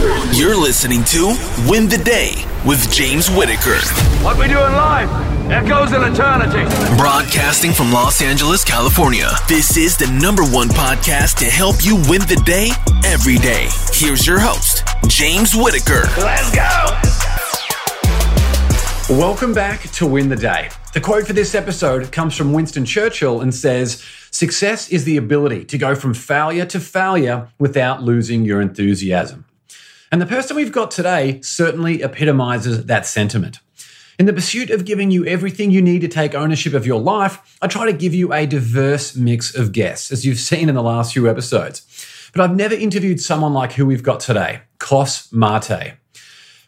You're listening to Win the Day with James Whitaker. What we do in life echoes in eternity. Broadcasting from Los Angeles, California. This is the number one podcast to help you win the day every day. Here's your host, James Whitaker. Let's go. Welcome back to Win the Day. The quote for this episode comes from Winston Churchill and says, Success is the ability to go from failure to failure without losing your enthusiasm. And the person we've got today certainly epitomizes that sentiment. In the pursuit of giving you everything you need to take ownership of your life, I try to give you a diverse mix of guests, as you've seen in the last few episodes. But I've never interviewed someone like who we've got today, Cos Marte.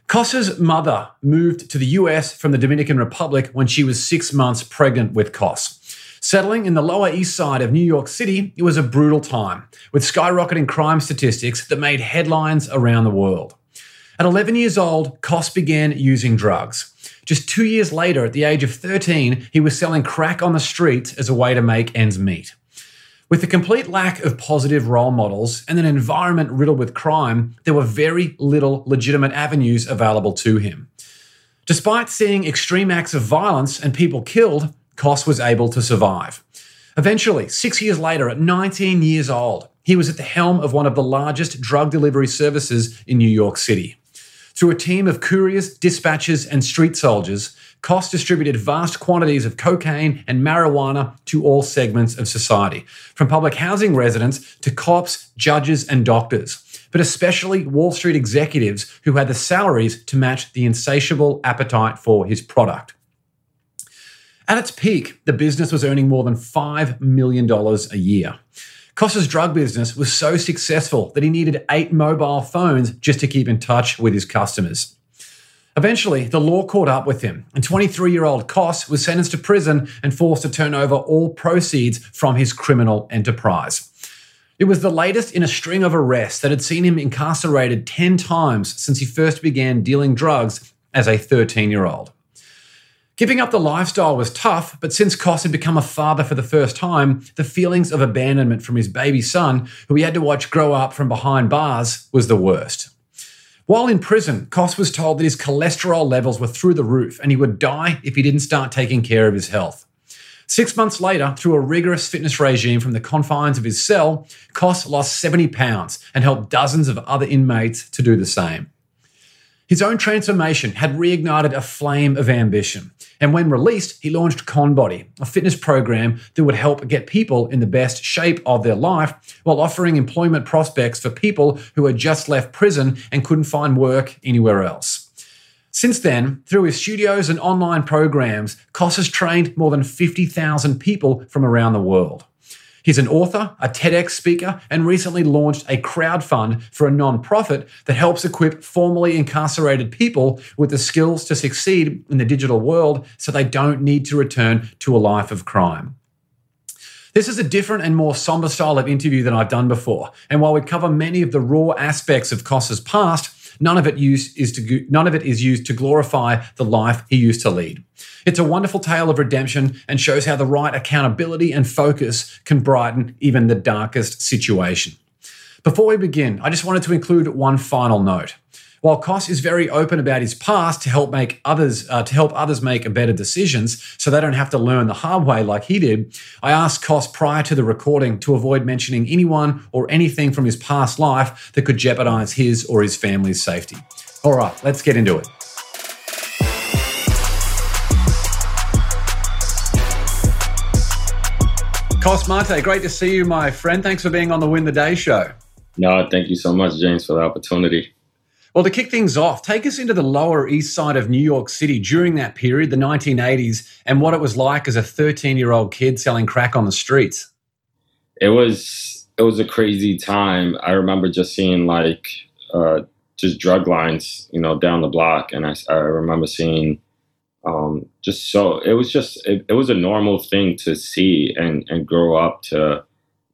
Cos's mother moved to the US from the Dominican Republic when she was six months pregnant with Cos. Settling in the Lower East Side of New York City, it was a brutal time, with skyrocketing crime statistics that made headlines around the world. At 11 years old, Cos began using drugs. Just two years later, at the age of 13, he was selling crack on the streets as a way to make ends meet. With the complete lack of positive role models and an environment riddled with crime, there were very little legitimate avenues available to him. Despite seeing extreme acts of violence and people killed, Cos was able to survive. Eventually, six years later, at 19 years old, he was at the helm of one of the largest drug delivery services in New York City. Through a team of couriers, dispatchers, and street soldiers, Cos distributed vast quantities of cocaine and marijuana to all segments of society, from public housing residents to cops, judges, and doctors, but especially Wall Street executives who had the salaries to match the insatiable appetite for his product. At its peak, the business was earning more than $5 million a year. Cos's drug business was so successful that he needed eight mobile phones just to keep in touch with his customers. Eventually, the law caught up with him, and 23 year old Cos was sentenced to prison and forced to turn over all proceeds from his criminal enterprise. It was the latest in a string of arrests that had seen him incarcerated 10 times since he first began dealing drugs as a 13 year old. Giving up the lifestyle was tough, but since Cos had become a father for the first time, the feelings of abandonment from his baby son, who he had to watch grow up from behind bars, was the worst. While in prison, Cos was told that his cholesterol levels were through the roof and he would die if he didn't start taking care of his health. Six months later, through a rigorous fitness regime from the confines of his cell, Cos lost 70 pounds and helped dozens of other inmates to do the same. His own transformation had reignited a flame of ambition. And when released, he launched ConBody, a fitness program that would help get people in the best shape of their life while offering employment prospects for people who had just left prison and couldn't find work anywhere else. Since then, through his studios and online programs, Cos has trained more than 50,000 people from around the world. He's an author, a TEDx speaker, and recently launched a crowdfund for a nonprofit that helps equip formerly incarcerated people with the skills to succeed in the digital world so they don't need to return to a life of crime. This is a different and more somber style of interview than I've done before, and while we cover many of the raw aspects of Cos's past, none of it use, is to none of it is used to glorify the life he used to lead. It's a wonderful tale of redemption and shows how the right accountability and focus can brighten even the darkest situation. Before we begin, I just wanted to include one final note. While Cos is very open about his past to help make others uh, to help others make better decisions, so they don't have to learn the hard way like he did, I asked Cos prior to the recording to avoid mentioning anyone or anything from his past life that could jeopardize his or his family's safety. All right, let's get into it. Cos Marte, great to see you, my friend. Thanks for being on the Win the Day show. No, thank you so much, James, for the opportunity. Well, to kick things off, take us into the lower east side of New York City during that period, the 1980s, and what it was like as a 13 year old kid selling crack on the streets. It was it was a crazy time. I remember just seeing like uh, just drug lines, you know, down the block, and I, I remember seeing um, just so it was just it, it was a normal thing to see and and grow up to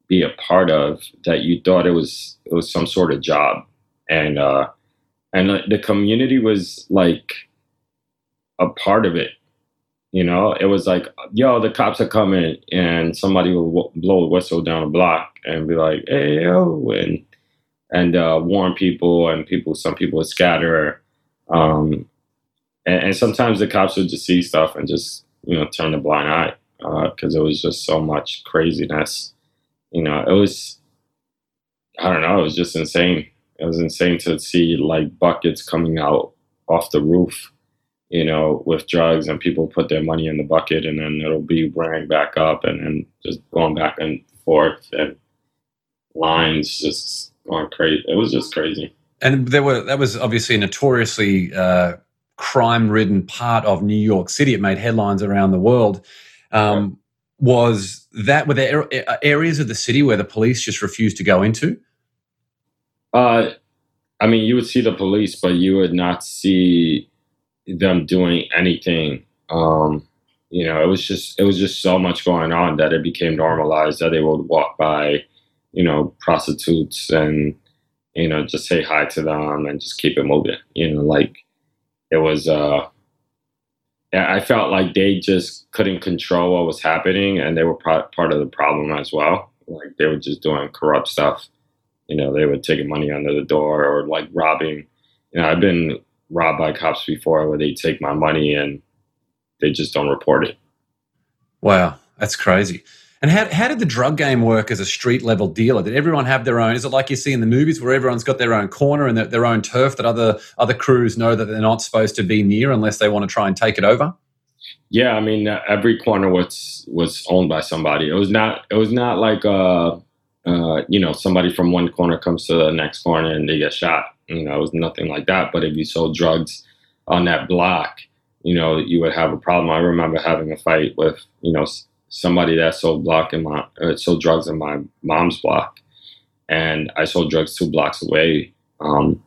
be a part of that you thought it was it was some sort of job and uh and the community was like a part of it you know it was like yo the cops are coming and somebody will blow a whistle down the block and be like hey yo and and uh, warn people, and people some people would scatter. Um, and, and, sometimes the cops would just see stuff and just you know turn a blind eye because uh, it was just so much craziness. You know, it was I don't know, it was just insane. It was insane to see like buckets coming out off the roof, you know, with drugs, and people put their money in the bucket, and then it'll be wearing back up, and then just going back and forth, and lines just going crazy. It was just crazy. And there were that was obviously a notoriously uh, crime-ridden part of New York City. It made headlines around the world. Um, Was that were there areas of the city where the police just refused to go into? Uh, I mean, you would see the police, but you would not see them doing anything. Um, you know, it was just it was just so much going on that it became normalized that they would walk by, you know, prostitutes and you know just say hi to them and just keep it moving. You know, like it was. uh I felt like they just couldn't control what was happening, and they were part of the problem as well. Like they were just doing corrupt stuff you know, they would take money under the door or like robbing. You know, I've been robbed by cops before where they take my money and they just don't report it. Wow, that's crazy. And how, how did the drug game work as a street level dealer? Did everyone have their own? Is it like you see in the movies where everyone's got their own corner and their, their own turf that other other crews know that they're not supposed to be near unless they want to try and take it over? Yeah, I mean every corner was was owned by somebody. It was not it was not like uh uh, you know, somebody from one corner comes to the next corner and they get shot. You know, it was nothing like that. But if you sold drugs on that block, you know, you would have a problem. I remember having a fight with, you know, somebody that sold block in my uh, sold drugs in my mom's block, and I sold drugs two blocks away. Um,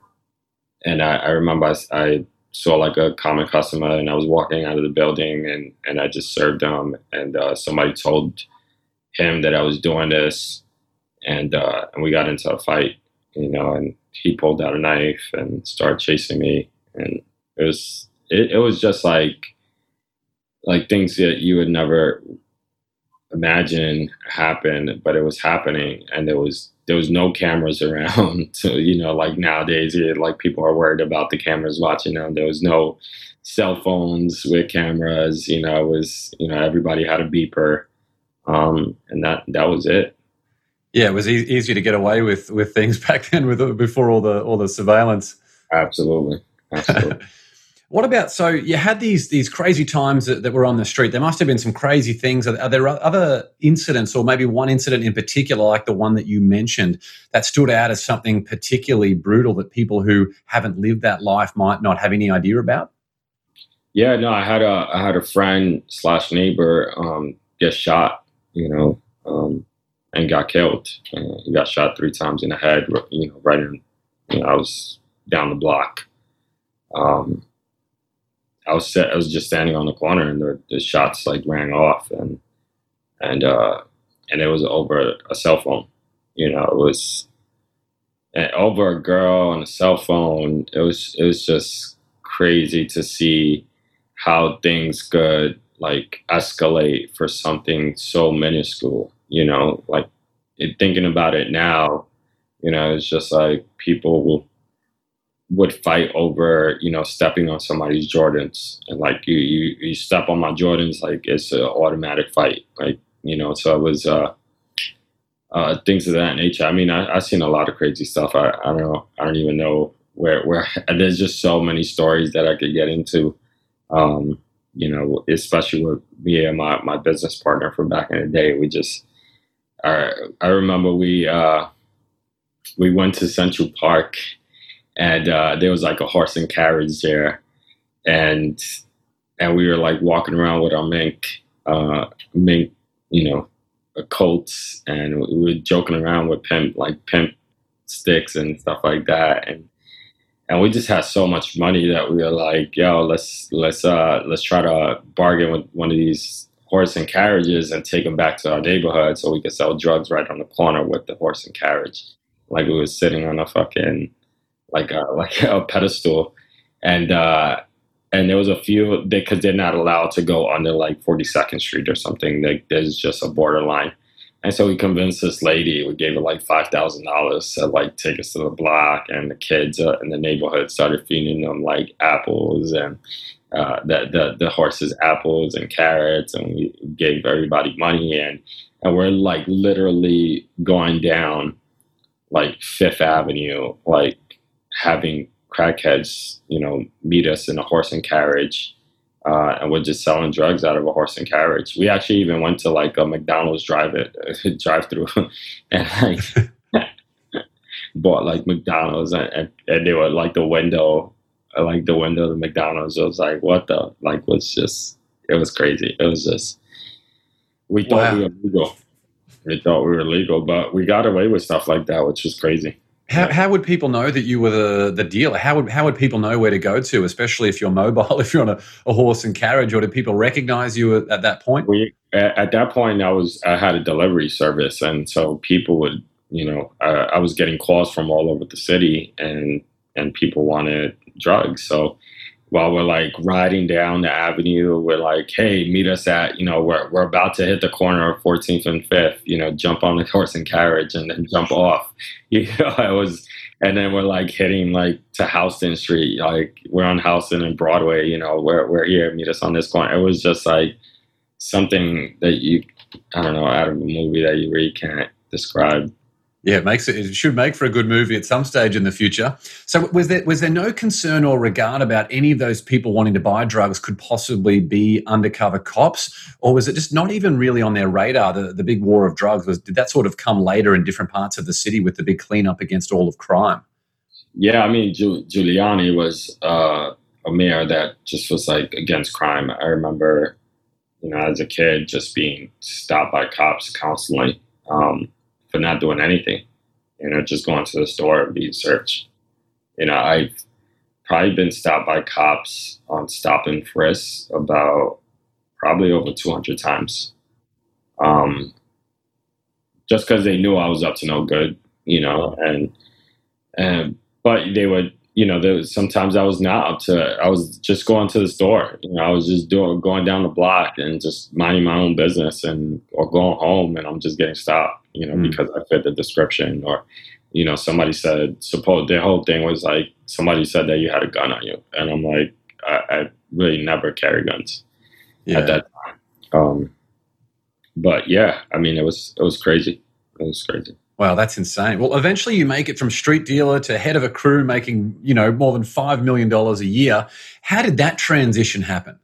and I, I remember I, I, saw like a common customer, and I was walking out of the building, and and I just served them, and uh, somebody told him that I was doing this and uh, and we got into a fight, you know, and he pulled out a knife and started chasing me, and it was it, it was just like like things that you would never imagine happen, but it was happening, and there was there was no cameras around. so you know, like nowadays, it, like people are worried about the cameras watching them. There was no cell phones with cameras. You know, it was you know everybody had a beeper, um, and that that was it yeah, it was e- easier to get away with with things back then, with before all the all the surveillance. Absolutely, absolutely. what about so you had these these crazy times that, that, were on the street? There must have been some crazy things. Are, are, there other incidents, or maybe one incident in particular, like the one that you mentioned, that stood out as something particularly brutal that people who haven't lived that life might not have any idea about? Yeah, no, I had a I had a friend slash neighbor um, get shot. You know. And got killed. Uh, he got shot three times in the head. You know, right in. You know, I was down the block. Um, I was set, I was just standing on the corner, and the, the shots like rang off, and and uh, and it was over a cell phone. You know, it was over a girl on a cell phone. It was it was just crazy to see how things could like escalate for something so minuscule you know, like thinking about it now, you know, it's just like people will, would fight over, you know, stepping on somebody's Jordans. And like you, you, you step on my Jordans, like it's an automatic fight. Like, you know, so it was, uh, uh, things of that nature. I mean, I, I've seen a lot of crazy stuff. I, I don't know. I don't even know where, where, there's just so many stories that I could get into. Um, you know, especially with me and my, my business partner from back in the day, we just, I I remember we uh, we went to Central Park, and uh, there was like a horse and carriage there, and and we were like walking around with our mink uh, mink, you know, coats, and we were joking around with pimp like pimp sticks and stuff like that, and and we just had so much money that we were like, yo, let's let's uh let's try to bargain with one of these horse and carriages and take them back to our neighborhood so we could sell drugs right on the corner with the horse and carriage. Like we was sitting on a fucking like a like a pedestal, and uh, and there was a few because they're not allowed to go under like 42nd Street or something. Like there's just a borderline, And so we convinced this lady. We gave her like five thousand dollars to like take us to the block, and the kids uh, in the neighborhood started feeding them like apples and uh, the, the the horses apples and carrots, and we gave everybody money, and and we're like literally going down like Fifth Avenue, like having crackheads, you know, meet us in a horse and carriage uh, and we're just selling drugs out of a horse and carriage. We actually even went to like a McDonald's drive it drive through and like bought like McDonald's and, and, and, they were like the window like the window of the McDonald's. It was like what the like was just it was crazy. It was just we thought wow. we were legal. We thought we were legal, but we got away with stuff like that, which was crazy. How, how would people know that you were the, the dealer? How would how would people know where to go to, especially if you're mobile, if you're on a, a horse and carriage, or did people recognize you at, at that point? We, at, at, that point, I was I had a delivery service, and so people would, you know, uh, I was getting calls from all over the city, and and people wanted drugs. So while we're like riding down the avenue, we're like, hey, meet us at, you know, we're, we're about to hit the corner of 14th and 5th, you know, jump on the horse and carriage and then jump off. You know, it was, and then we're like hitting like to Houston Street, like we're on Houston and Broadway, you know, we're, we're here, meet us on this corner. It was just like something that you, I don't know, out of a movie that you really can't describe. Yeah, it makes it. It should make for a good movie at some stage in the future. So, was there was there no concern or regard about any of those people wanting to buy drugs could possibly be undercover cops, or was it just not even really on their radar? The the big war of drugs was did that sort of come later in different parts of the city with the big cleanup against all of crime? Yeah, I mean, Giuliani was uh, a mayor that just was like against crime. I remember, you know, as a kid, just being stopped by cops constantly. Um, for not doing anything, you know, just going to the store and being searched. You know, I've probably been stopped by cops on stop and frisk about probably over 200 times. Um, just because they knew I was up to no good, you know, and, and, but they would you know, there was, sometimes I was not up to. I was just going to the store. You know, I was just doing going down the block and just minding my own business and or going home and I'm just getting stopped, you know, mm. because I fit the description or you know, somebody said suppose their whole thing was like somebody said that you had a gun on you. And I'm like, I, I really never carry guns yeah. at that time. Um, but yeah, I mean it was it was crazy. It was crazy. Wow, that's insane. Well, eventually you make it from street dealer to head of a crew making, you know, more than $5 million a year. How did that transition happen?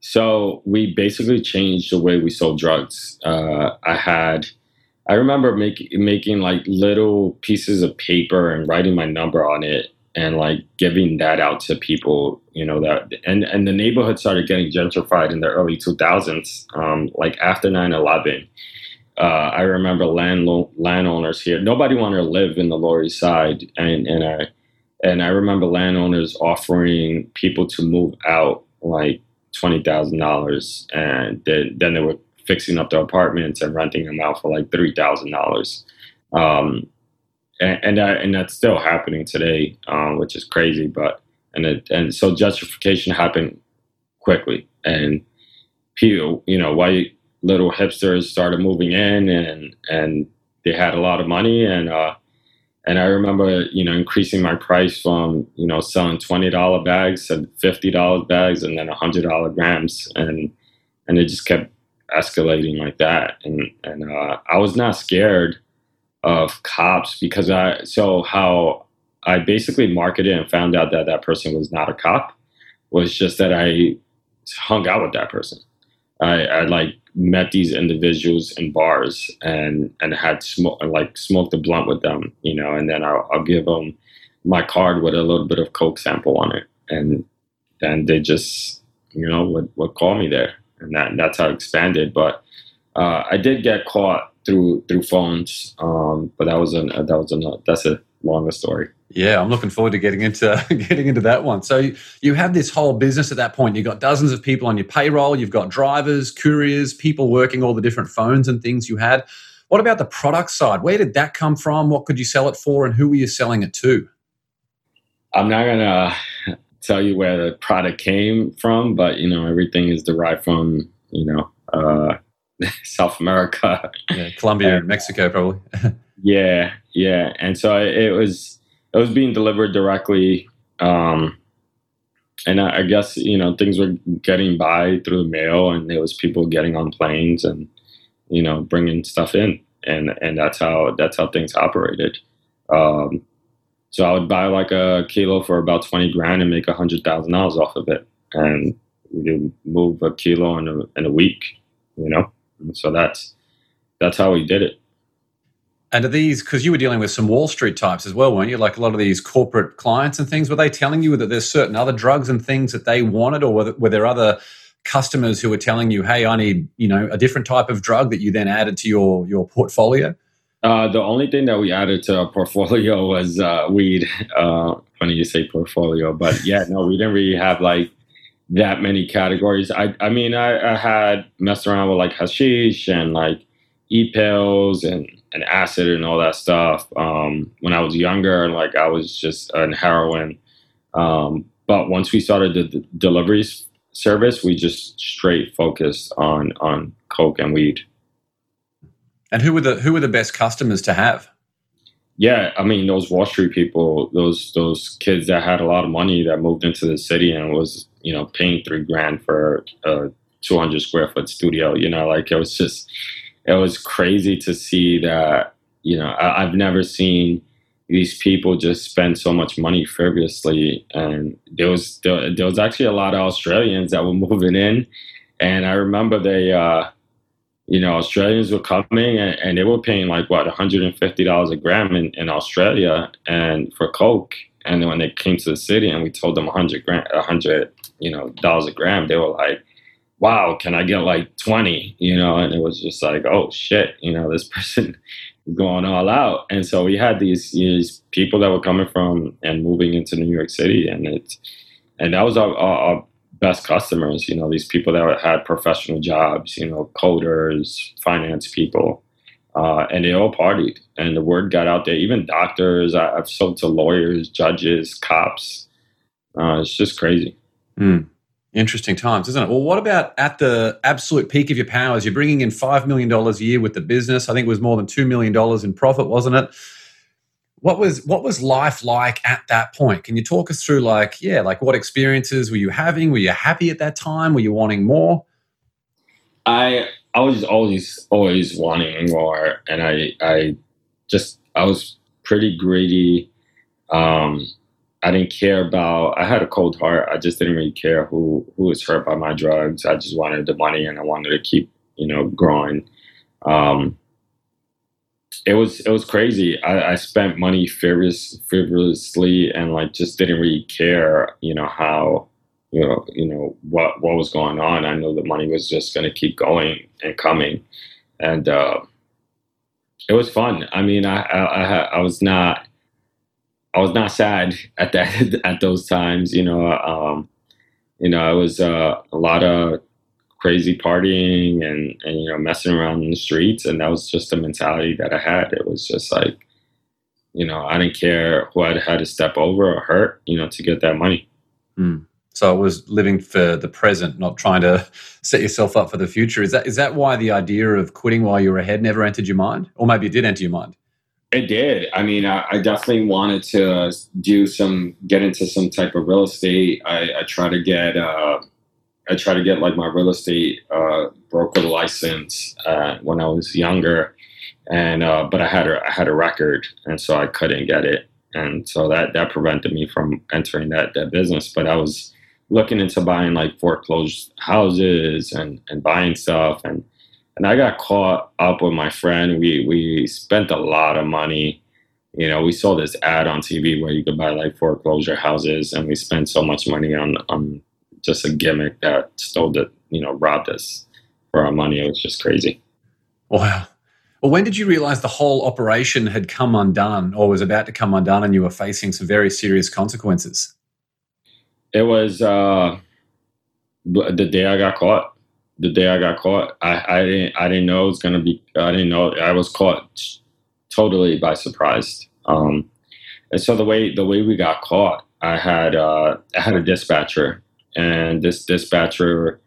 So we basically changed the way we sold drugs. Uh, I had, I remember making making like little pieces of paper and writing my number on it and like giving that out to people, you know, that, and, and the neighborhood started getting gentrified in the early 2000s, um, like after 9 11 uh, I remember land landowners here. Nobody wanted to live in the Lower East Side, and and I and I remember landowners offering people to move out like twenty thousand dollars, and then then they were fixing up their apartments and renting them out for like three thousand dollars. Um, and and, that, and that's still happening today, um, which is crazy. But and it, and so gentrification happened quickly, and people, you know, white little hipsters started moving in and and they had a lot of money and uh and I remember, you know, increasing my price from, you know, selling twenty dollar bags to fifty dollar bags and then hundred dollar grams and and it just kept escalating like that. And and uh, I was not scared of cops because I so how I basically marketed and found out that that person was not a cop was just that I hung out with that person. I, I like met these individuals in bars and and had smoke like smoked a blunt with them, you know, and then I'll, I'll give them my card with a little bit of coke sample on it, and then they just you know would, would call me there, and that that's how it expanded. But uh, I did get caught through through phones, um, but that was an that was a that's a longer story. Yeah, I'm looking forward to getting into getting into that one. So you, you have this whole business at that point. You've got dozens of people on your payroll. You've got drivers, couriers, people working all the different phones and things you had. What about the product side? Where did that come from? What could you sell it for, and who were you selling it to? I'm not gonna tell you where the product came from, but you know everything is derived from you know uh, South America. Yeah, Colombia and Mexico, probably. yeah, yeah, and so it was it was being delivered directly. Um, and I, I, guess you know things were getting by through the mail, and there was people getting on planes and you know bringing stuff in, and and that's how that's how things operated. Um, so I would buy like a kilo for about twenty grand and make a hundred thousand dollars off of it, and we move a kilo in a in a week, you know. And so that's that's how we did it. And are these because you were dealing with some Wall Street types as well, weren't you? Like a lot of these corporate clients and things. Were they telling you that there's certain other drugs and things that they wanted, or were, were there other customers who were telling you, "Hey, I need you know a different type of drug that you then added to your your portfolio"? Uh, the only thing that we added to our portfolio was uh, weed. Uh, funny you say portfolio, but yeah, no, we didn't really have like that many categories. I I mean, I, I had messed around with like hashish and like e pills and and acid and all that stuff um, when I was younger. And Like I was just on heroin. Um, but once we started the, the delivery service, we just straight focused on on coke and weed. And who were the who were the best customers to have? Yeah, I mean those Wall Street people, those those kids that had a lot of money that moved into the city and was you know paying three grand for a 200 square foot studio. You know, like it was just it was crazy to see that you know I, have never seen these people just spend so much money frivolously and there was there, there, was actually a lot of australians that were moving in and i remember they uh you know australians were coming and, and they were paying like what 150 dollars a gram in, in australia and for coke and then when they came to the city and we told them 100 gram 100 you know dollars a gram they were like wow, can I get like 20? You know, and it was just like, oh shit, you know, this person going all out. And so we had these, these people that were coming from and moving into New York City. And it, and that was our, our, our best customers, you know, these people that had professional jobs, you know, coders, finance people. Uh, and they all partied, and the word got out there. Even doctors, I, have sold to lawyers, judges, cops. Uh, it's just crazy. Mm. Interesting times, isn't it? Well, what about at the absolute peak of your powers? You're bringing in $5 million a year with the business. I think it was more than $2 million in profit, wasn't it? What was what was life like at that point? Can you talk us through like, yeah, like what experiences were you having? Were you happy at that time? Were you wanting more? I I was always always wanting more and I I just I was pretty greedy. Um I didn't care about. I had a cold heart. I just didn't really care who who was hurt by my drugs. I just wanted the money, and I wanted to keep you know growing. Um, it was it was crazy. I, I spent money frivolous, frivolously and like just didn't really care. You know how you know you know what what was going on. I know the money was just going to keep going and coming, and uh, it was fun. I mean, I I, I, I was not I was not sad at that at those times. You know, um, you know, I was uh, a lot of crazy partying and and you know messing around in the streets, and that was just the mentality that I had. It was just like, you know, I didn't care who I had to step over or hurt, you know, to get that money. Mm. So it was living for the present, not trying to set yourself up for the future. Is that is that why the idea of quitting while you were ahead never entered your mind, or maybe it did enter your mind? It did. I mean, I, I, definitely wanted to do some, get into some type of real estate. I, I try to get, uh, I try to get like my real estate uh, broker license uh, when I was younger, and uh, but I had a, I had a record, and so I couldn't get it, and so that that prevented me from entering that that business. But I was looking into buying like foreclosed houses and and buying stuff and and I got caught up with my friend. We we spent a lot of money. You know, we saw this ad on TV where you could buy like foreclosure houses, and we spent so much money on on just a gimmick that stole the you know robbed us for our money. It was just crazy. Wow. Well, when did you realize the whole operation had come undone or was about to come undone and you were facing some very serious consequences? It was uh, the day I got caught the day I got caught, I, I didn't I didn't know it was gonna be I didn't know I was caught totally by surprise. Um, and so the way the way we got caught, I had uh, I had a dispatcher, and this dispatcher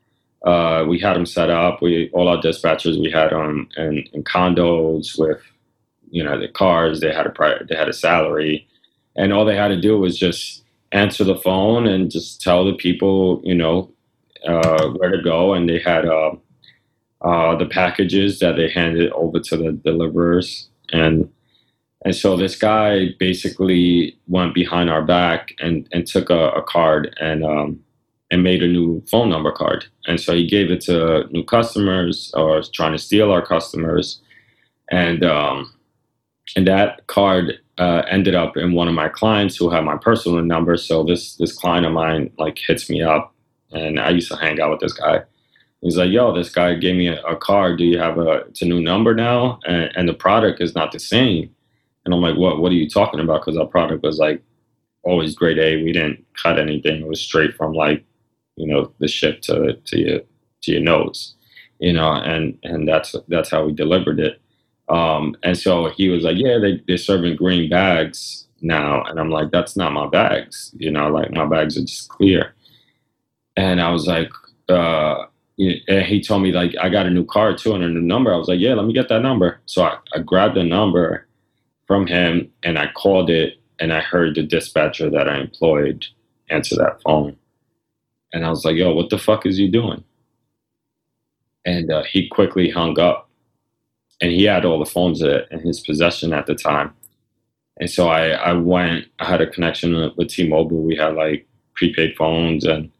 uh, we had them set up. We all our dispatchers we had them in, in condos with you know the cars. They had a they had a salary, and all they had to do was just answer the phone and just tell the people you know uh, where to go. And they had uh, uh, the packages that they handed over to the deliverers and and so this guy basically went behind our back and, and took a, a card and um, and made a new phone number card. And so he gave it to new customers or trying to steal our customers. And um, and that card uh, ended up in one of my clients who had my personal number. So this this client of mine like hits me up, and I used to hang out with this guy. He's like, "Yo, this guy gave me a, a card. Do you have a? It's a new number now, and, and the product is not the same." And I'm like, "What? What are you talking about?" Because our product was like always grade A. We didn't cut anything. It was straight from like you know the ship to to your to your nose, you know, and and that's that's how we delivered it. Um, and so he was like, yeah, they they're serving green bags now, and I'm like, that's not my bags, you know, like my bags are just clear. And I was like, uh, and he told me like I got a new card too and a new number. I was like, yeah, let me get that number. So I, I grabbed the number from him and I called it and I heard the dispatcher that I employed answer that phone. And I was like, yo, what the fuck is he doing? And uh, he quickly hung up. And he had all the phones in his possession at the time. And so I, I went, I had a connection with, with T Mobile. We had like prepaid phones and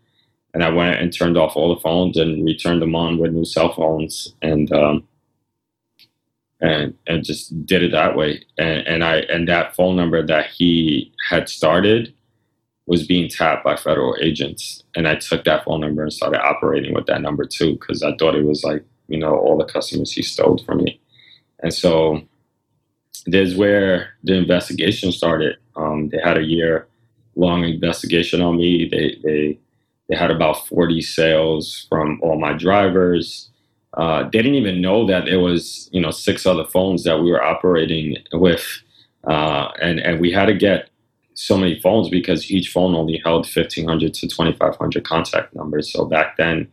and I went and turned off all the phones and returned them on with new cell phones and um, and and just did it that way. And, and I and that phone number that he had started was being tapped by federal agents. And I took that phone number and started operating with that number too, because I thought it was like, you know, all the customers he stole from me. And so there's where the investigation started. Um, they had a year long investigation on me. They, they, they had about 40 sales from all my drivers. Uh, they didn't even know that there was, you know, six other phones that we were operating with. Uh, and, and we had to get so many phones because each phone only held 1500 to 2500 contact numbers. So back then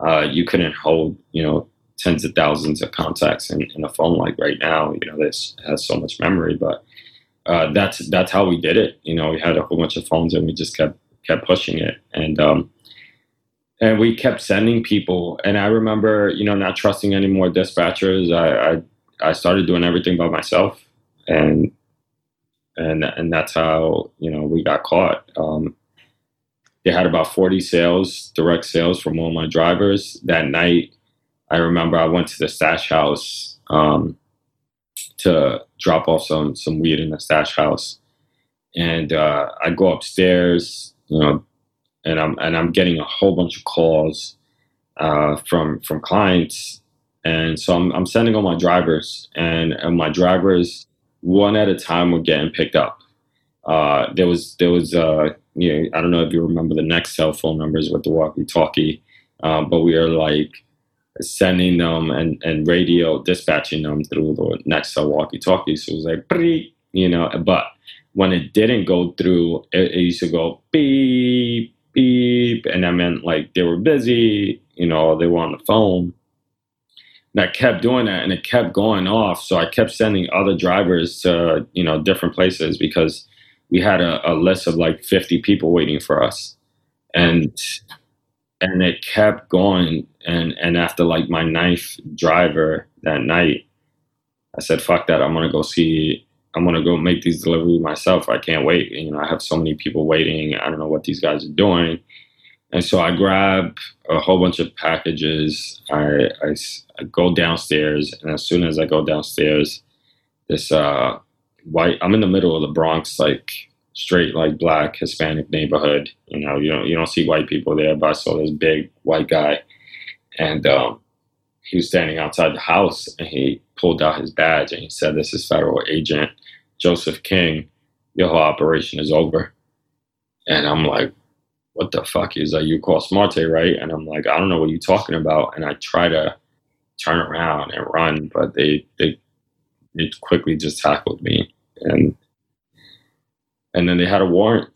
uh, you couldn't hold you know tens of thousands of contacts in, in a phone like right now you know this has so much memory. But uh, that's that's how we did it. You know we had a whole bunch of phones and we just kept kept pushing it. And um, and we kept sending people. And i remember you know not trusting any more dispatchers. I i, I started doing everything by myself. And and and that's how you know we got caught. Um, they had about 40 sales, direct sales from all my drivers that night. I remember I went to the stash house um, to drop off some some weed in the stash house, and uh, I go upstairs, you know, and I'm and I'm getting a whole bunch of calls uh, from from clients, and so I'm I'm sending all my drivers, and, and my drivers one at a time were getting picked up. Uh, there was there was uh, you know I don't know if you remember the Nextel phone numbers with the walkie-talkie, uh, but we were like sending them and, and radio dispatching them through the Nextel walkie-talkie. So it was like you know, but when it didn't go through, it, it used to go beep beep, and that meant like they were busy, you know, they were on the phone. And I kept doing that and it kept going off. So I kept sending other drivers to, you know, different places because we had a, a list of like 50 people waiting for us. And and it kept going and and after like my ninth driver that night, I said, fuck that, I'm gonna go see I'm gonna go make these deliveries myself. I can't wait. You know, I have so many people waiting. I don't know what these guys are doing. And so I grab a whole bunch of packages. I, I, I, go downstairs, and as soon as I go downstairs, this uh, white. I'm in the middle of the Bronx, like straight like black Hispanic neighborhood. You know, you don't you don't see white people there, but I saw this big white guy, and um, he was standing outside the house, and he pulled out his badge, and he said, "This is Federal Agent Joseph King. Your whole operation is over." And I'm like, what the fuck? He's like, you Cos Marte, right? And I'm like, I don't know what you're talking about. And I try to turn around and run, but they they they quickly just tackled me. And and then they had a warrant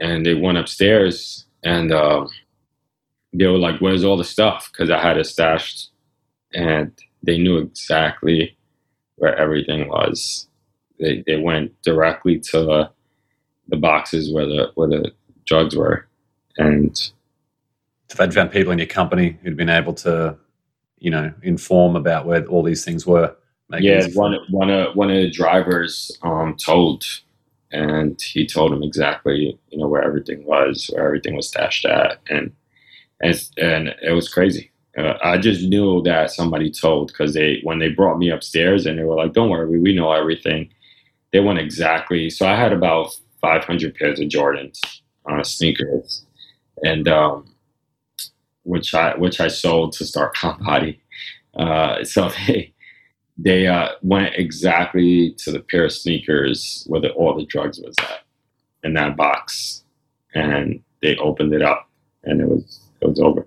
and they went upstairs and uh, they were like, "Where's all the stuff?" Because I had it stashed, and they knew exactly where everything was. They they went directly to the, the boxes where the where the drugs were, and if they'd found people in your company who'd been able to, you know, inform about where all these things were. Yeah, one one of one of the drivers um, told, and he told him exactly, you know, where everything was, where everything was stashed at, and and and it was crazy. Uh, I just knew that somebody told because they when they brought me upstairs and they were like, "Don't worry, we know everything." They went exactly. So I had about 500 pairs of Jordans uh, sneakers, and um, which I which I sold to Start Comp Uh, so they they uh, went exactly to the pair of sneakers where the, all the drugs was at in that box, and they opened it up, and it was it was over.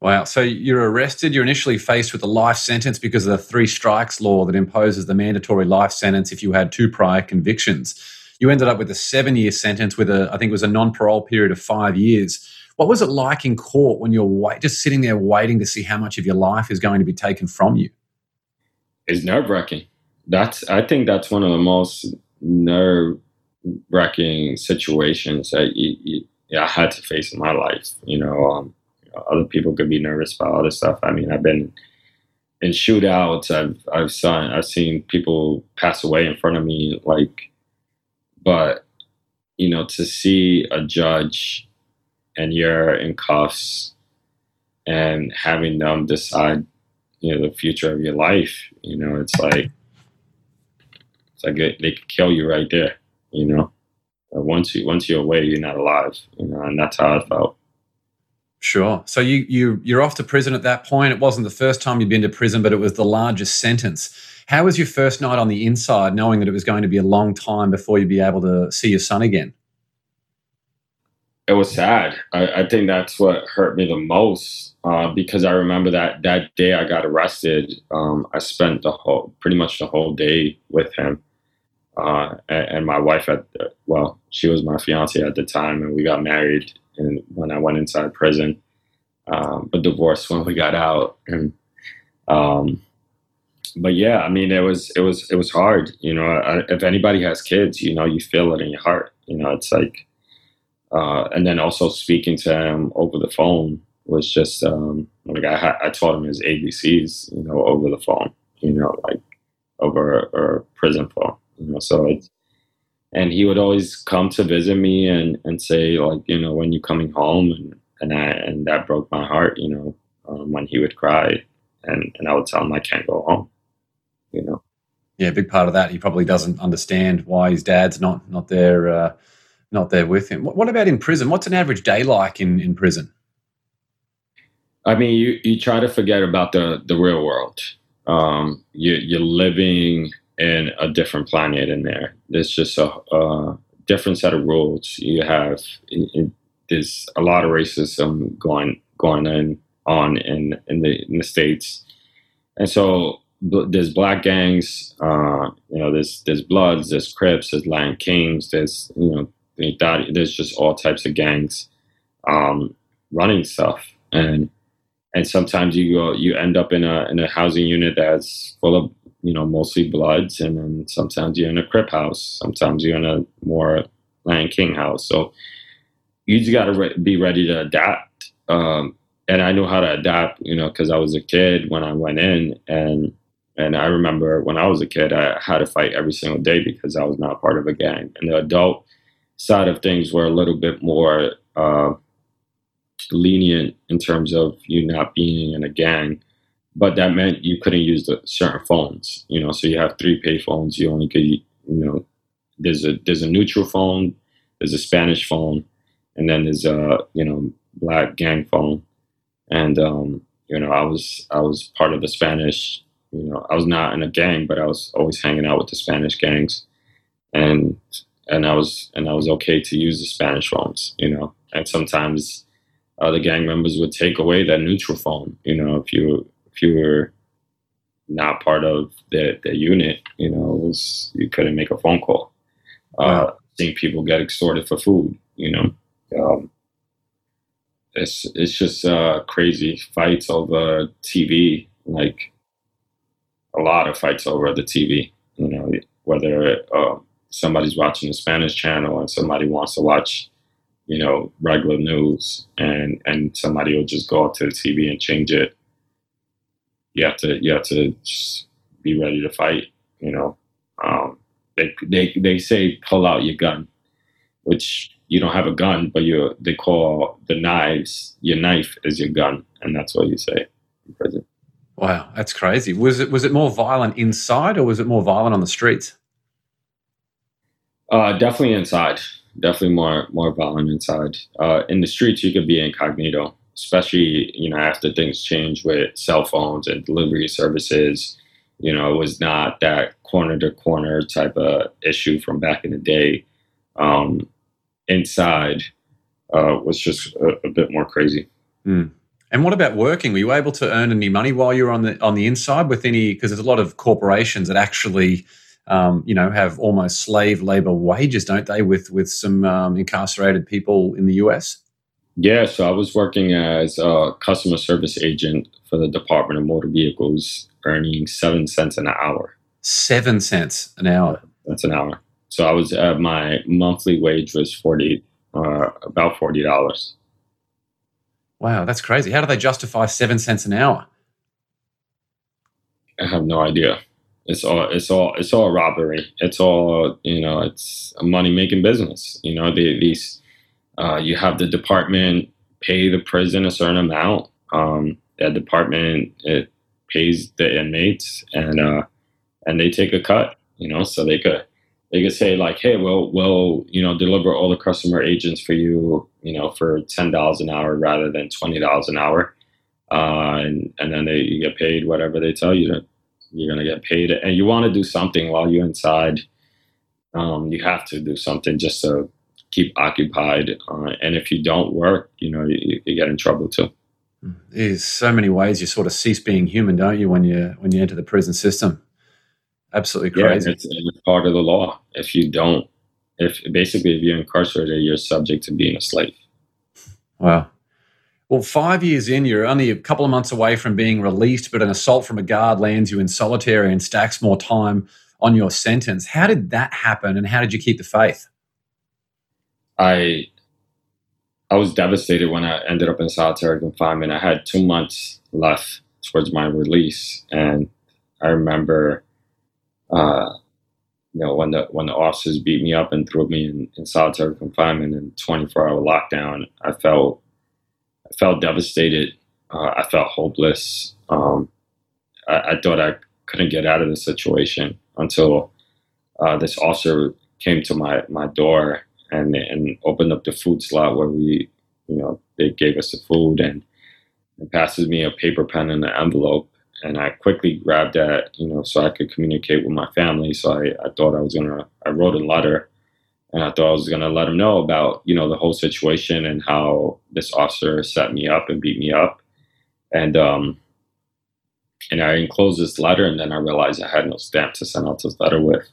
Wow. So you're arrested. You're initially faced with a life sentence because of the three strikes law that imposes the mandatory life sentence if you had two prior convictions. You ended up with a seven year sentence with a, I think it was a non parole period of five years. What was it like in court when you're wait, just sitting there waiting to see how much of your life is going to be taken from you? It's nerve wracking. That's, I think that's one of the most nerve wracking situations that you, you, I had to face in my life. You know, um, other people could be nervous about other stuff. I mean, I've been in shootouts. I've I've seen I've seen people pass away in front of me. Like, but you know, to see a judge and you're in cuffs and having them decide, you know, the future of your life. You know, it's like it's like they could kill you right there. You know, once you once you're away, you're not alive. You know, and that's how I felt. Sure. So you you you're off to prison at that point. It wasn't the first time you'd been to prison, but it was the largest sentence. How was your first night on the inside, knowing that it was going to be a long time before you'd be able to see your son again? It was sad. I, I think that's what hurt me the most uh, because I remember that that day I got arrested. Um, I spent the whole, pretty much the whole day with him, uh, and, my wife at well, she was my fiance at the time, and we got married and when I went inside prison, um, but divorced when we got out. And um, but yeah, I mean, it was it was it was hard. You know, I, if anybody has kids, you know, you feel it in your heart. You know, it's like, uh, and then also speaking to him over the phone was just um, like I, I taught him his ABCs, you know, over the phone. You know, like over a prison phone. You know, so it's and he would always come to visit me and, and say like you know when you coming home? And and I, and that broke my heart you know um, when he would cry. And and I would tell him I can't go home you know. Yeah a big part of that he probably doesn't understand why his dad's not not there uh, not there with him. What, what about in prison? What's an average day like in in prison? I mean you you try to forget about the the real world. Um, you, you're living in a different planet in there. There's just a, a different set of rules. You have it, it, there's a lot of racism going going in, on in in the in the states, and so there's black gangs. Uh, you know, there's there's Bloods, there's Crips, there's Latin Kings, there's you know there's just all types of gangs um, running stuff, and and sometimes you go you end up in a in a housing unit that's full of you know, mostly Bloods, and then sometimes you're in a Crip house, sometimes you're in a more Latin King house. So you just got to re- be ready to adapt. Um, and I knew how to adapt, you know, because I was a kid when I went in, and and I remember when I was a kid, I had to fight every single day because I was not part of a gang. And the adult side of things were a little bit more uh, lenient in terms of you not being in a gang but that meant you couldn't use the certain phones. You know, so you have three pay phones. You only could, you know, there's a there's a neutral phone, there's a Spanish phone, and then there's a you know black gang phone. And um, you know, I was I was part of the Spanish. You know, I was not in a gang, but I was always hanging out with the Spanish gangs, and and I was and I was okay to use the Spanish phones. You know, and sometimes the gang members would take away that neutral phone. You know, if you were not part of the, the unit, you know, was you couldn't make a phone call. Uh, seeing people get extorted for food, you know, um, it's it's just uh, crazy fights over TV, like a lot of fights over the TV. You know, whether uh, somebody's watching the Spanish channel and somebody wants to watch, you know, regular news, and and somebody will just go up to the TV and change it. You have to you have to be ready to fight. You know, um, they they they say pull out your gun, which you don't have a gun, but you they call the knives your knife is your gun, and that's what you say in prison. Wow, that's crazy. Was it was it more violent inside or was it more violent on the streets? Uh, definitely inside. Definitely more more violent inside. Uh, in the streets, you could be incognito, especially you know after things change with cell phones and delivery services. You know, it was not that corner to corner type of issue from back in the day. Um, inside uh, was just a, a, bit more crazy. Mm. And what about working? Were you able to earn any money while you were on the on the inside with any? Because there's a lot of corporations that actually um, you know, have almost slave labor wages, don't they, with with some um, incarcerated people in the US? Yeah, so I was working as a customer service agent for the Department of Motor Vehicles, earning seven cents an hour. Seven cents an hour. That's an hour. So I was uh, my monthly wage was forty, uh, about forty dollars. Wow, that's crazy. How do they justify seven cents an hour? I have no idea. It's all it's all it's all robbery. It's all you know. It's a money making business. You know, the, these uh, you have the department pay the prison a certain amount. Um, that department it pays the inmates and uh, and they take a cut. You know, so they could they could say like, hey, well, we'll you know deliver all the customer agents for you, you know, for ten dollars an hour rather than twenty dollars an hour, uh, and and then they you get paid whatever they tell you you're to get paid and you want to do something while you're inside um, you have to do something just to keep occupied uh, and if you don't work you know you, you, get in trouble too. There's so many ways you sort of cease being human don't you when you when you enter the prison system? Absolutely crazy. yeah, it's, it's part of the law. If you don't if basically if you're incarcerated you're subject to being a slave. Wow. Well, five years in, you're only a couple of months away from being released, but an assault from a guard lands you in solitary and stacks more time on your sentence. How did that happen, and how did you keep the faith? I I was devastated when I ended up in solitary confinement. I had two months left towards my release, and I remember, uh, you know, when the when the officers beat me up and threw me in, in solitary confinement and 24 hour lockdown, I felt I felt devastated. Uh, I felt hopeless. Um, I, I, thought I couldn't get out of the situation until uh, this officer came to my, my door and and opened up the food slot where we, you know, they gave us the food and, and passes me a paper pen and an envelope. And I quickly grabbed that, you know, so I could communicate with my family. So I, I thought I was gonna. I wrote a letter and I thought I was going to let them know about you know the whole situation and how this officer set me up and beat me up, and um, and I enclosed this letter, and then I realized I had no stamp to send out this letter with,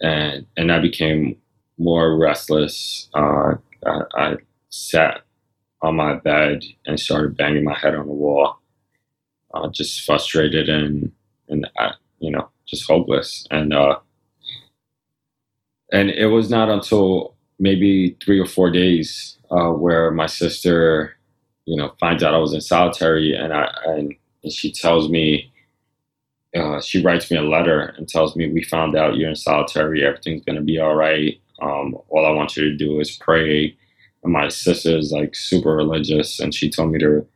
and and I became more restless. Uh, I, I sat on my bed and started banging my head on the wall, uh, just frustrated and and uh, you know just hopeless and. Uh, and it was not until maybe three or four days uh, where my sister, you know, finds out I was in solitary, and I and, and she tells me, uh, she writes me a letter and tells me, "We found out you're in solitary. Everything's gonna be all right. Um, all I want you to do is pray." And my sister is like super religious, and she told me to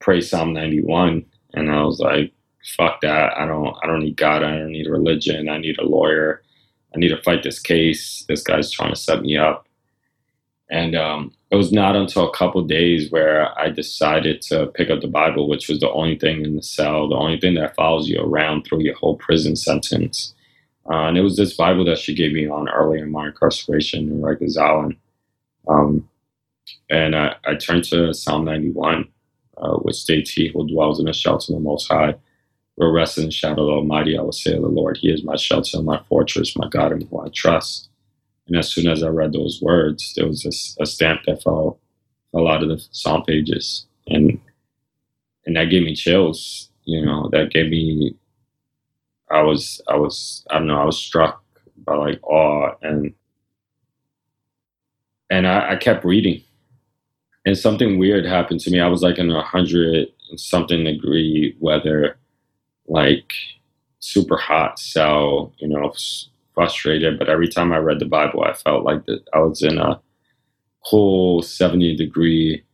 pray Psalm 91, and I was like, "Fuck that! I don't. I don't need God. I don't need religion. I need a lawyer." I need to fight this case. This guy's trying to set me up. And um, it was not until a couple days where I decided to pick up the Bible, which was the only thing in the cell, the only thing that follows you around through your whole prison sentence. Uh, and it was this Bible that she gave me on early in my incarceration in Rikers Island. Um, and I, I, turned to Psalm 91, uh, which states, He who dwells in the shelter of the Most High will rest in the shadow of the Almighty. I will say of the Lord, He is my shelter, my fortress, my God, in whom I trust. And as soon as I read those words, there was a stamp that fell a lot of the Psalm pages, and and that gave me chills. You know, that gave me. I was I was I don't know I was struck by like awe and and I, I kept reading, and something weird happened to me. I was like in a hundred something degree weather, like super hot cell. You know, frustrated. But every time I read the Bible, I felt like that I was in a cool 70 degree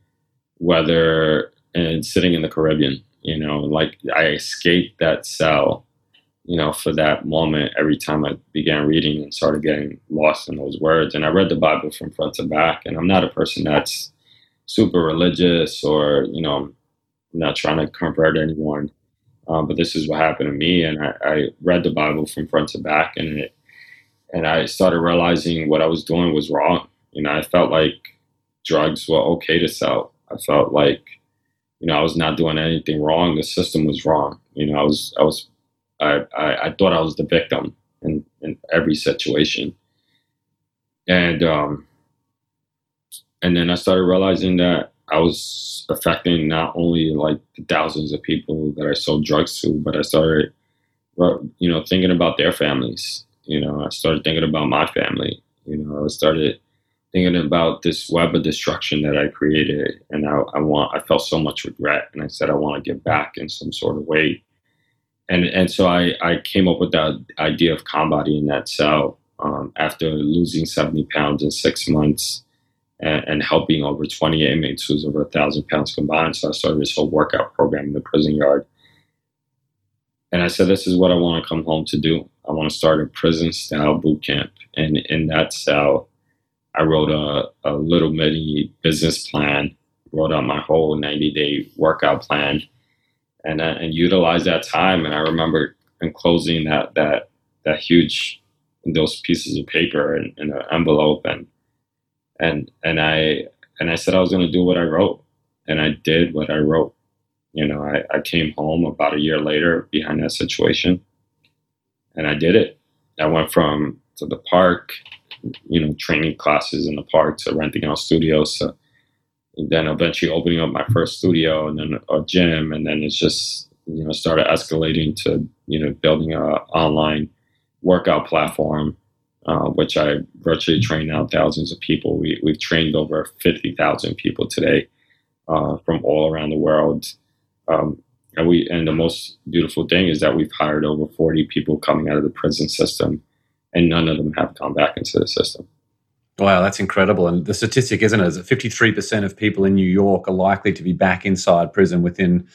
weather and sitting in the Caribbean. You know, like I escaped that cell, you know, for that moment every time I began reading and started getting lost in those words. And I read the Bible from front to back. And I'm not a person that's super religious or, you know, I'm not trying to convert anyone. Um, but this is what happened to me. And I, I read the Bible from front to back and it and I started realizing what I was doing was wrong. You know, I felt like drugs were okay to sell. I felt like, you know, I was not doing anything wrong. The system was wrong. You know, I was, I was, I, I, I thought I was the victim in, in every situation. And, um, and then I started realizing that I was affecting not only like the thousands of people that I sold drugs to, but I started, you know, thinking about their families you know, I started thinking about my family. You know, I started thinking about this web of destruction that I created, and I, I want. I felt so much regret, and I said I want to give back in some sort of way. And and so I I came up with that idea of in that cell um, after losing seventy pounds in six months. And, and helping over 20 inmates who's over a thousand pounds combined. So I started this whole workout program in the prison yard. And I said, this is what I want to come home to do. I want to start a prison style boot camp. And in that cell, I wrote a, a little mini business plan, wrote out my whole 90 day workout plan, and, uh, and utilized that time. And I remember enclosing that, that, that huge, those pieces of paper in, in an envelope. And, and, and I, and I said I was going to do what I wrote. And I did what I wrote. You know, I, I came home about a year later behind that situation and I did it. I went from to the park, you know, training classes in the park to renting out studios. So then eventually opening up my first studio and then a gym. And then it's just, you know, started escalating to, you know, building a online workout platform, uh, which I virtually train now thousands of people. We, we've trained over 50,000 people today uh, from all around the world. Um, and we and the most beautiful thing is that we've hired over 40 people coming out of the prison system and none of them have gone back into the system wow that's incredible. And the statistic isn't it is that 53% of people in new york are likely to be back inside prison within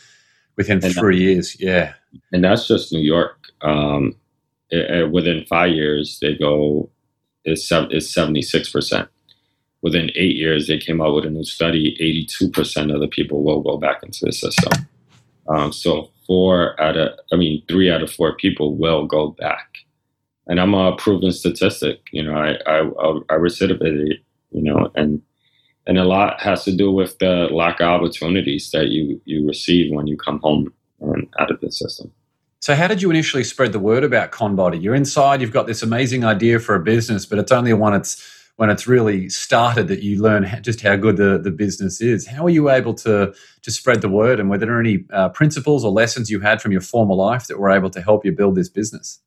within and three years. Yeah. And that's just new york. Um, it, it, within five years they go is, is 76% within eight years they came out with a new study 82% of the people will go back into the system. Um, so four out of, I mean, three out of four people will go back. And I'm a proven statistic. You know, I, I, I recidivate, you know, and, and a lot has to do with the lack of opportunities that you, you receive when you come home and out of the system. So, how did you initially spread the word about ConBody? You're inside, you've got this amazing idea for a business, but it's only when it's when it's really started that you learn just how good the, the business is. How are you able to to spread the word, and were there any uh, principles or lessons you had from your former life that were able to help you build this business?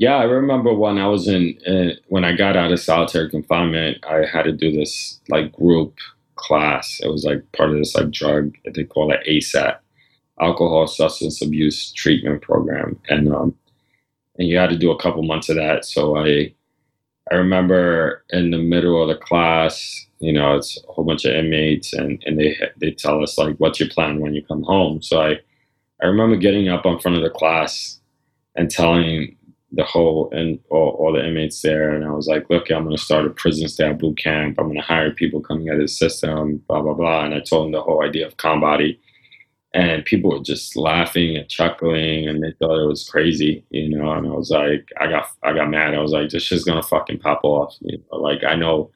Yeah, I remember when I was in uh, when I got out of solitary confinement, I had to do this like group class. It was like part of this like drug they call it ASAT, alcohol substance abuse treatment program, and um, and you had to do a couple months of that. So I I remember in the middle of the class, you know, it's a whole bunch of inmates, and, and they they tell us like, "What's your plan when you come home?" So I I remember getting up in front of the class and telling the whole and all, all the inmates there, and I was like, "Look, I'm going to start a prison style boot camp. I'm going to hire people coming out of the system, blah blah blah." And I told them the whole idea of ConBody, and people were just laughing and chuckling and they thought it was crazy you know? And i was like i got i got mad. I was like this shit's gonna fucking pop off you know? Like i know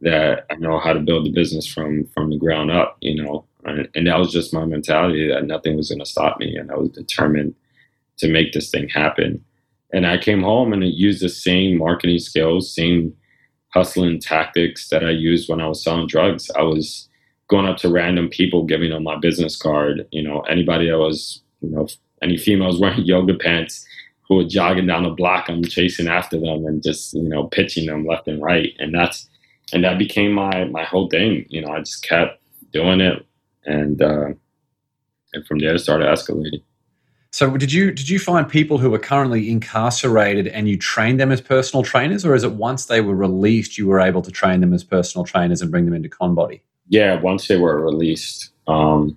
that i know how to build the business from from the ground up you know? And, and that was just my mentality that nothing was gonna stop me. And i was determined to make this thing happen and i came home and used the same marketing skills same hustling tactics that i used when i was selling drugs i was going up to random people, giving them my business card. You know, anybody that was, you know, any females wearing yoga pants who were jogging down the block, I'm chasing after them and just, you know, pitching them left and right. And that's, and that became my, my whole thing. You know, I just kept doing it. And, uh, and from there it started escalating. So did you did you find people who were currently incarcerated and you trained them as personal trainers, or is it once they were released you were able to train them as personal trainers and bring them into Conbody? Yeah, once they were released. Um,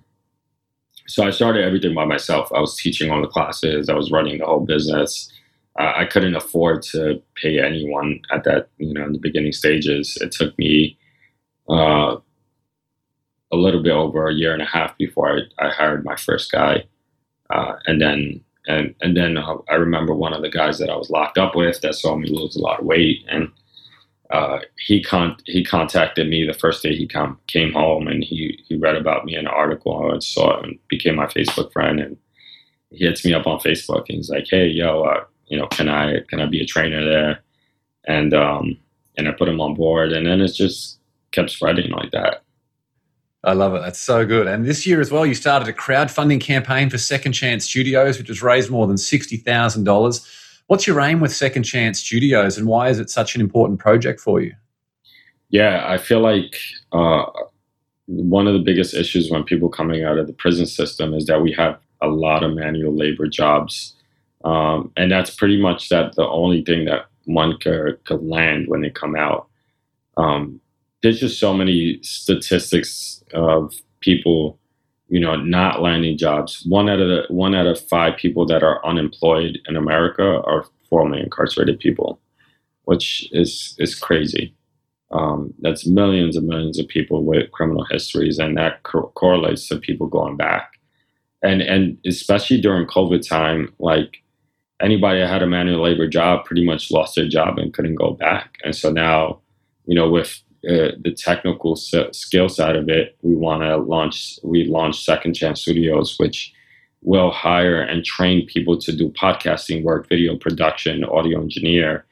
so I started everything by myself. I was teaching all the classes. I was running the whole business. Uh, I couldn't afford to pay anyone at that, you know, in the beginning stages. It took me uh, a little bit over a year and a half before I, I hired my first guy. Uh, and then and and then I remember one of the guys that I was locked up with that saw me lose a lot of weight, and uh, he con- he contacted me the first day he com- came home, and he he read about me in an article and saw it and became my Facebook friend, and he hits me up on Facebook and he's like, hey yo, uh, you know, can I can I be a trainer there? And um and I put him on board, and then it's just kept spreading like that. I love it. That's so good. And this year as well, you started a crowdfunding campaign for Second Chance Studios, which has raised more than $60,000. What's your aim with Second Chance Studios and why is it such an important project for you? Yeah, I feel like uh, one of the biggest issues when people coming out of the prison system is that we have a lot of manual labor jobs. Um, and that's pretty much that the only thing that one could, could land when they come out. Um, there's just so many statistics of people, you know, not landing jobs. One out of the, one out of five people that are unemployed in America are formerly incarcerated people, which is is crazy. Um, that's millions and millions of people with criminal histories, and that co- correlates to people going back. And and especially during COVID time, like anybody that had a manual labor job pretty much lost their job and couldn't go back. And so now, you know, with uh, the technical skill side of it, we want to launch. We launched Second Chance Studios, which will hire and train people to do podcasting work, video production, audio engineer.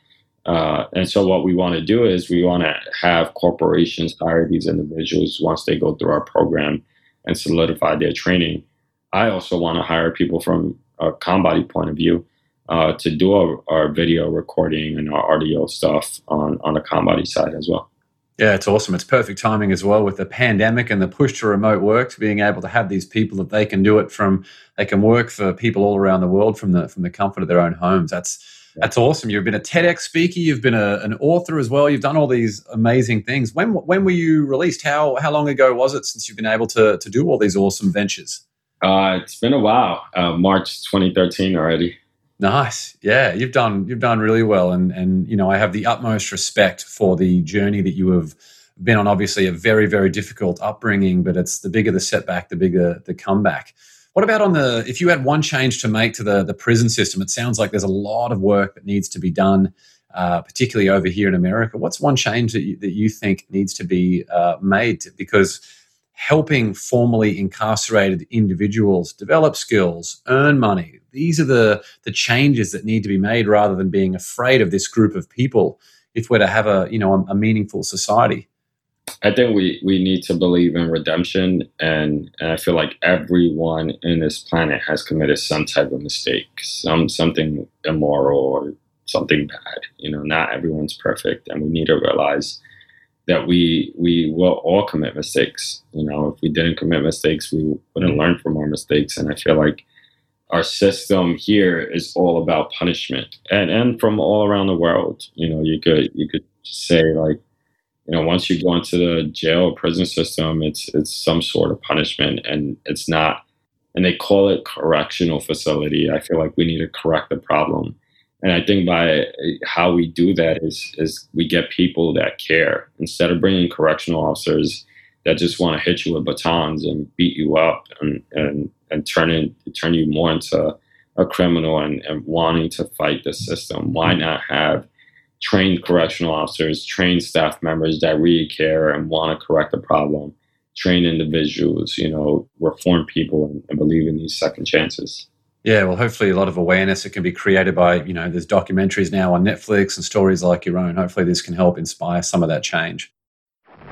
Uh, and so, what we want to do is we want to have corporations hire these individuals once they go through our program and solidify their training. I also want to hire people from a ConBody point of view uh, to do our, our, video recording and our audio stuff on on the ConBody side as well. Yeah, it's awesome. It's perfect timing as well with the pandemic and the push to remote work, to being able to have these people that they can do it from. They can work for people all around the world from the from the comfort of their own homes. That's that's awesome. You've been a TEDx speaker. You've been a, an author as well. You've done all these amazing things. When when were you released? How how long ago was it since you've been able to to do all these awesome ventures? Uh, it's been a while. Uh, March 2013 already. Nice. Yeah, you've done you've done really well and and you know, I have the utmost respect for the journey that you have been on obviously a very very difficult upbringing, but it's the bigger the setback, the bigger the comeback. What about on the if you had one change to make to the the prison system? It sounds like there's a lot of work that needs to be done. Uh, particularly over here in America, what's one change that you, that you think needs to be uh, made? Because helping formerly incarcerated individuals develop skills, earn money, these are the the changes that need to be made rather than being afraid of this group of people if we're to have a you know a, a meaningful society. I think we we need to believe in redemption and, and i feel like everyone in this planet has committed some type of mistake some something immoral or something bad. You know not everyone's perfect and we need to realize that we we will all commit mistakes. You know if we didn't commit mistakes we wouldn't learn from our mistakes. And i feel like our system here is all about punishment. And and from all around the world you know you could you could say like you know once you go into the jail or prison system it's it's some sort of punishment. And it's not and they call it correctional facility. I feel like we need to correct the problem and i think by how we do that is is we get people that care instead of bringing correctional officers that just want to hit you with batons and beat you up and and and turn in, turn you more into a criminal and, and wanting to fight the system. Why not have trained correctional officers, trained staff members that really care and want to correct the problem, train individuals, you know, reform people and, and believe in these second chances. Yeah, well, hopefully a lot of awareness that can be created by, you know, there's documentaries now on Netflix and stories like your own. Hopefully this can help inspire some of that change.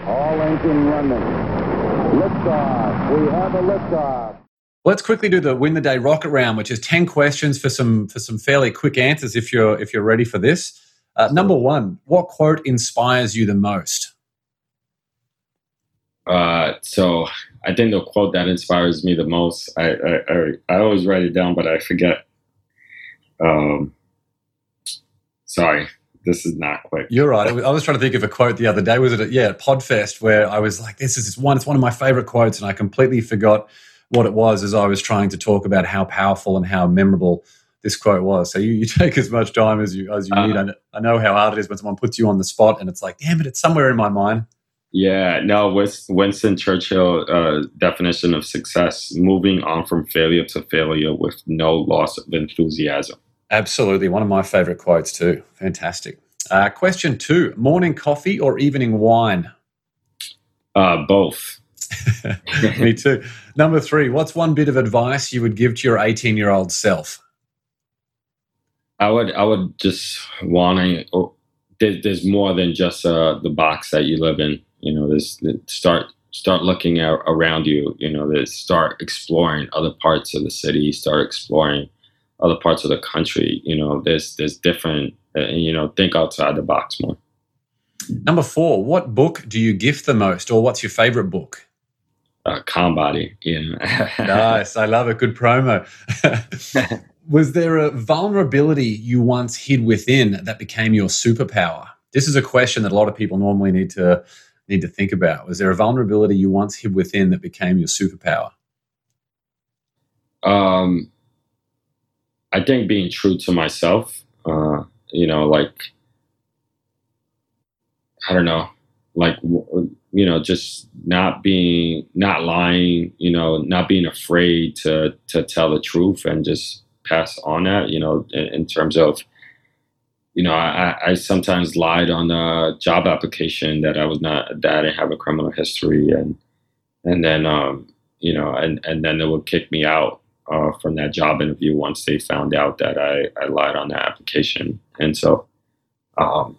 All engine running. Liftoff. We have a liftoff. Let's quickly do the win the day rocket round, which is ten questions for some for some fairly quick answers. If you're if you're ready for this, uh, number one, what quote inspires you the most? Uh, so I think the quote that inspires me the most, I I, I, I always write it down, but I forget. Um, sorry, this is not quick. You're right. I was- trying to think of a quote the other day. Was it at, yeah, at Podfest where I was like, this is one, it's one of my favorite quotes. And I completely forgot what it was as I was trying to talk about how powerful and how memorable this quote was. So you, you take as much time as you, as you Uh, need. I I know how hard it is when someone puts you on the spot and it's like, damn it, it's somewhere in my mind. Yeah, no, Winston Churchill uh, definition of success: moving on from failure to failure with no loss of enthusiasm. Absolutely. One of my favorite quotes too. Fantastic. Uh, question two, morning coffee or evening wine? Uh, both. Me too. Number three, what's one bit of advice you would give to your 18 year old self? I would I would just wanting oh, there, there's more than just uh, the box that you live in. Start start looking at, around you. You know, there's start exploring other parts of the city. Start exploring other parts of the country. You know, there's there's different. Uh, you know, think outside the box more. Number four, what book do you gift the most or what's your favorite book? Uh, ConBody. Know. nice. I love it. Good promo. Was there a vulnerability you once hid within that became your superpower? This is a question that a lot of people normally need to need to think about. Was there a vulnerability you once hid within that became your superpower? Um, I think being true to myself, uh, you know, like, I don't know, like, you know, just not being, not lying, you know, not being afraid to, to tell the truth and just pass on that, you know, in, in terms of, you know, I, I sometimes lied on a job application that I was not, that I didn't have a criminal history and, and then, um, you know, and, and then they would kick me out uh, from that job interview once they found out that I, I lied on the application. And so, um,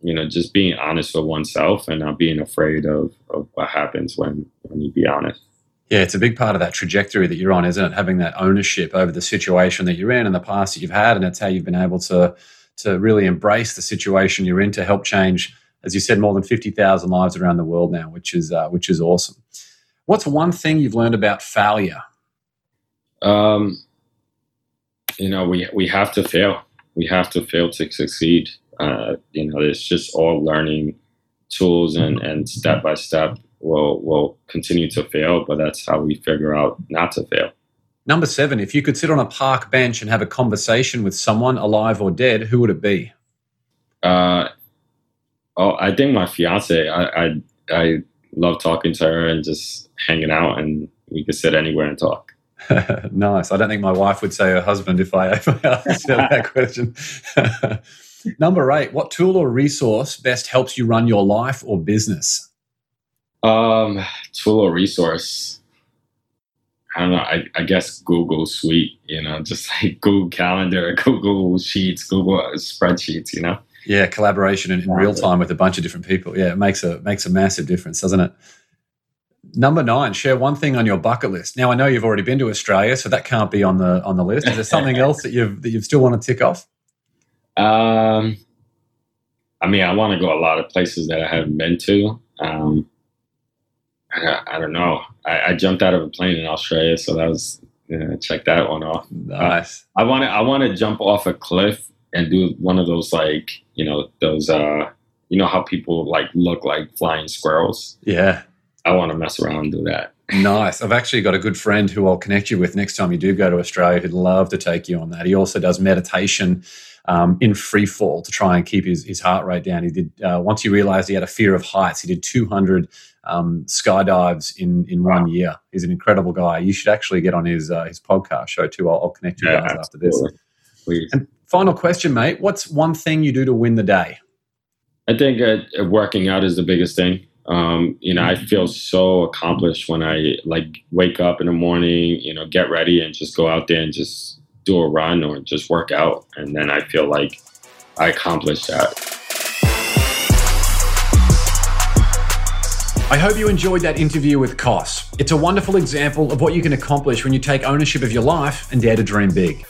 you know, just being honest with oneself and not being afraid of, of what happens when, when you be honest. Yeah, it's a big part of that trajectory that you're on, isn't it? Having that ownership over the situation that you're in and the past that you've had, and it's how you've been able to to really embrace the situation you're in to help change, as you said, more than fifty thousand lives around the world now, which is uh, which is awesome. What's one thing you've learned about failure? Um, you know, we we have to fail. We have to fail to succeed. Uh, you know, it's just all learning tools and and step by step. We'll we'll continue to fail, but that's how we figure out not to fail. Number seven, if you could sit on a park bench and have a conversation with someone alive or dead, who would it be? Uh, oh, I think my fiance. I, I I love talking to her and just hanging out, and we could sit anywhere and talk. nice. I don't think my wife would say her husband if I, I asked her that question. Number eight, what tool or resource best helps you run your life or business? Um, tool or resource. I don't know. I, I guess Google Suite. You know, just like Google Calendar, Google Sheets, Google spreadsheets. You know. Yeah, collaboration in, in real time with a bunch of different people. Yeah, it makes a makes a massive difference, doesn't it? Number nine, share one thing on your bucket list. Now I know you've already been to Australia, so that can't be on the on the list. Is there something else that you've that you've still want to tick off? Um, I mean, I want to go a lot of places that I haven't been to. Um, I, I don't know. I, I jumped out of a plane in Australia, so that was you know, check that one off. Nice. I want to I want to jump off a cliff and do one of those like you know those uh you know how people like look like flying squirrels. Yeah. I want to mess around and do that. Nice. I've actually got a good friend who I'll connect you with next time you do go to Australia who'd love to take you on that. He also does meditation um, in free fall to try and keep his, his heart rate down. He did, uh, once he realized he had a fear of heights, he did 200 um, skydives in, in one year. He's an incredible guy. You should actually get on his, uh, his podcast show too. I'll, I'll connect you guys after this. Please. And final question, mate. What's one thing you do to win the day? I think uh, working out is the biggest thing. Um, you know, I feel so accomplished when I like wake up in the morning, you know, get ready and just go out there and just do a run or just work out. And then I feel like I accomplished that. I hope you enjoyed that interview with Cos. It's a wonderful example of what you can accomplish when you take ownership of your life and dare to dream big.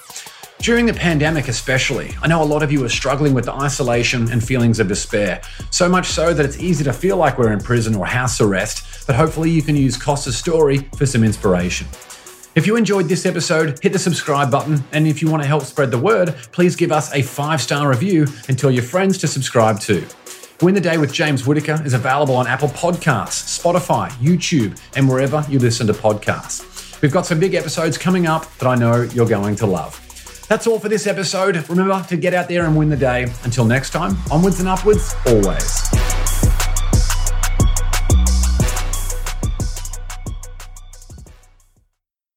During the pandemic, especially, I know a lot of you are struggling with the isolation and feelings of despair. So much so that it's easy to feel like we're in prison or house arrest, but hopefully you can use Cos's story for some inspiration. If you enjoyed this episode, hit the subscribe button, and if you want to help spread the word, please give us a five star review and tell your friends to subscribe too. Win the Day with James Whitaker is available on Apple Podcasts, Spotify, YouTube, and wherever you listen to podcasts. We've got some big episodes coming up that I know you're going to love. That's all for this episode. Remember to get out there and win the day. Until next time, onwards and upwards, always.